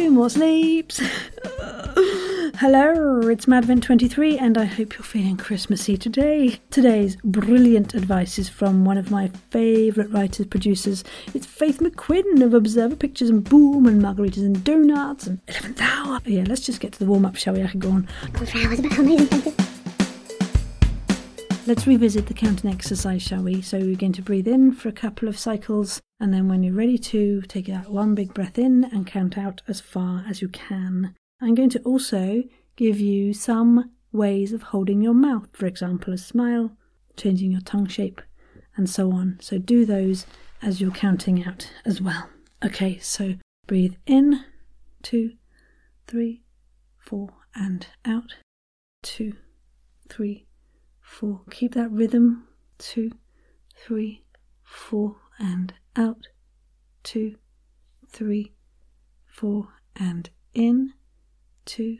two more sleeps. Hello, it's Madvent23, and I hope you're feeling Christmassy today. Today's brilliant advice is from one of my favourite writers, producers. It's Faith McQuinn of Observer Pictures and Boom and Margaritas and Donuts and 11th Hour. Yeah, let's just get to the warm up, shall we? I could go on. Let's revisit the counting exercise, shall we? So we're going to breathe in for a couple of cycles, and then when you're ready to, take that one big breath in and count out as far as you can. I'm going to also give you some ways of holding your mouth, for example, a smile, changing your tongue shape, and so on. So do those as you're counting out as well. Okay, so breathe in, two, three, four, and out, two, three, four. Keep that rhythm. Two, three, four, and out. Two, three, four, and in. Two,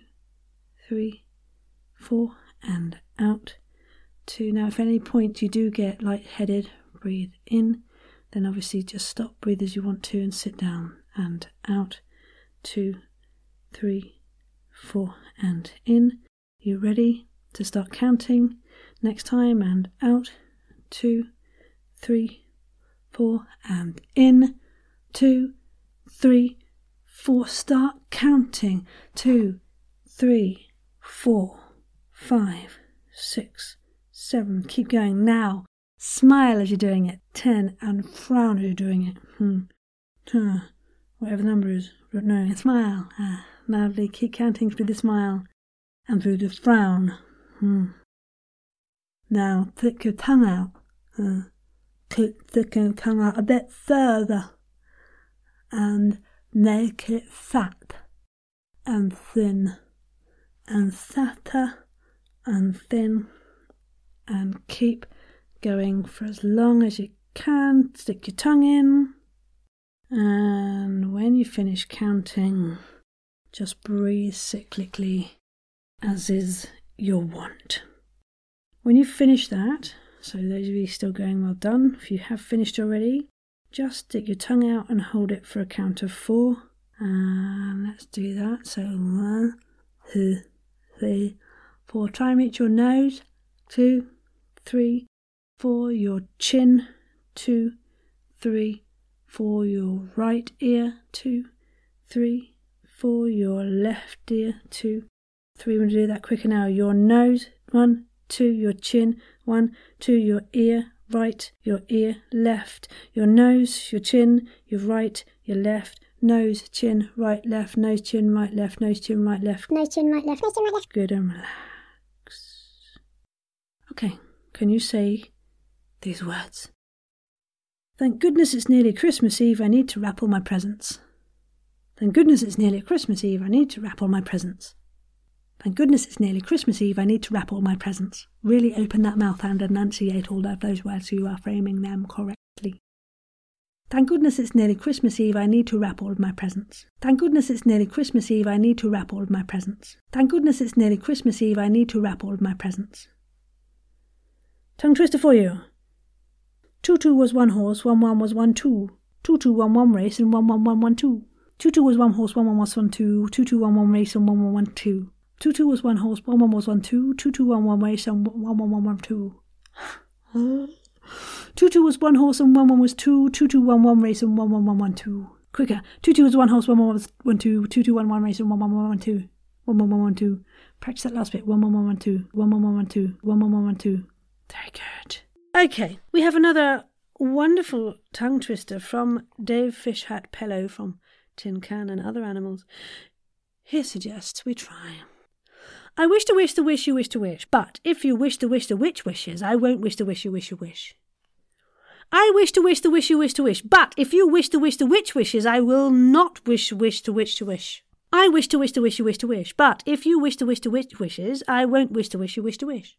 three, four, and out. Two. Now, if at any point you do get lightheaded, breathe in. Then obviously just stop, breathe as you want to, and sit down and out. Two, three, four, and in. You ready to start counting? Next time and out. Two, three, four, and in. Two, three, four. Start counting. Two, three, four, five, six, seven. Keep going now. Smile as you're doing it. Ten and frown as you're doing it. Hmm. Uh, whatever the number is. No, smile. Ah, loudly. Keep counting through the smile and through the frown. Hmm. Now stick your tongue out. Uh, your tongue out a bit further and make it fat and thin and fatter and thin and keep going for as long as you can. Stick your tongue in. And when you finish counting, just breathe cyclically as is your want. When you finish that, so those of you still going well done, if you have finished already, just stick your tongue out and hold it for a count of four. And let's do that. So one, two, three, four. Try and reach your nose. Two, three, four. Your chin. Two, three, four. Your right ear. Two, three, four. Your left ear. Two, three. We're going to do that quicker now. Your nose. One, two, your chin, one, two, your ear, right, your ear, left, your nose, your chin, your right, your left, nose, chin, right, left, nose, chin, right, left, nose, chin, right, left. Nose, chin, right, left, nose, chin, right, left. Good and relax. Okay, can you say these words? Thank goodness it's nearly Christmas Eve. I need to wrap all my presents. Thank goodness it's nearly Christmas Eve. I need to wrap all my presents. Thank goodness it's nearly Christmas Eve. I need to wrap all my presents. Really open that mouth and enunciate all of those words so you are framing them correctly. Thank goodness it's nearly Christmas Eve. I need to wrap all of my presents. Thank goodness it's nearly Christmas Eve. I need to wrap all of my presents. Thank goodness it's nearly Christmas Eve. I need to wrap all of my presents. Tongue twister for you. Two two was one horse, one one was one two. Two two one one race and one one one one two. Two two was one horse, one one was one two. Two two one one race and one one one two. Two two was one horse, one one was one two, two two one one race and one one one one two. Two two was one horse and one one was two, two two one one race and one one one one two. Quicker. Two two was one horse, one one was one two, two two one one race and one one one one two. One one one one two. Practice that last bit. One one one one two. One one one one two. One one one one two. Very good. Okay, we have another wonderful tongue twister from Dave Fishhat Pello from Tin Can and Other Animals. He suggests we try. I wish to wish the wish you wish to wish, but if you wish to wish the which wishes, I won't wish to wish you wish you wish. I wish to wish the wish you wish to wish, but if you wish to wish the which wishes, I will not wish wish to wish to wish. I wish to wish the wish you wish to wish, but if you wish to wish the which wishes, I won't wish to wish you wish to wish.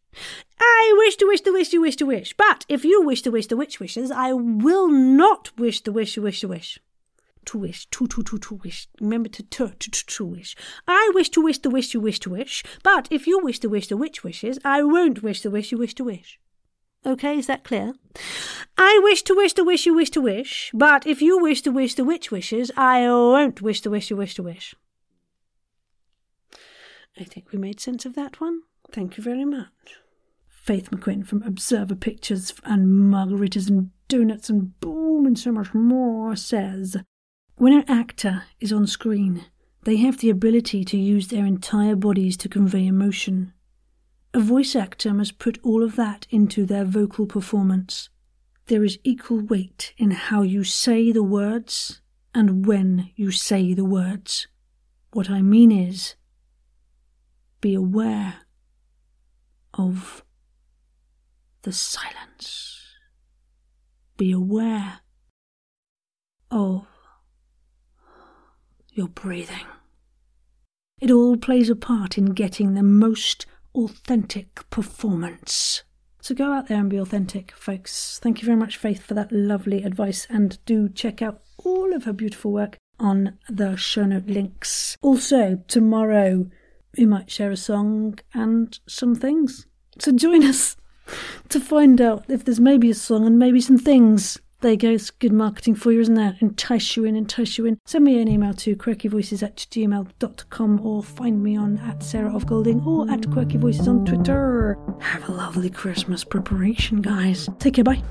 I wish to wish the wish you wish to wish, but if you wish to wish the which wishes, I will not wish the wish you wish to wish to wish, to to to to wish. Remember to to to to, to wish. I wish to wish the wish you wish to wish, but if you wish to wish the which wishes, I won't wish the wish you wish to wish. Okay, is that clear? I wish to wish the wish you wish to wish, but if you wish to wish the which wishes, I won't wish the wish you wish to wish. I think we made sense of that one. Thank you very much. Faith McQuinn from Observer Pictures and Margaritas and Donuts and Boom and so much more says When an actor is on screen, they have the ability to use their entire bodies to convey emotion. A voice actor must put all of that into their vocal performance. There is equal weight in how you say the words and when you say the words. What I mean is, be aware of the silence. Be aware of your breathing. It all plays a part in getting the most authentic performance. So go out there and be authentic, folks. Thank you very much, Faith, for that lovely advice, and do check out all of her beautiful work on the show note links. Also, tomorrow we might share a song and some things. So join us to find out if there's maybe a song and maybe some things there you go, it's good marketing for you, isn't that? Entice you in, entice you in. Send me an email to quirkyvoices at gmail.com or find me on at Sarah of Golding or at Quirky Voices on Twitter. Have a lovely Christmas preparation, guys. Take care, bye.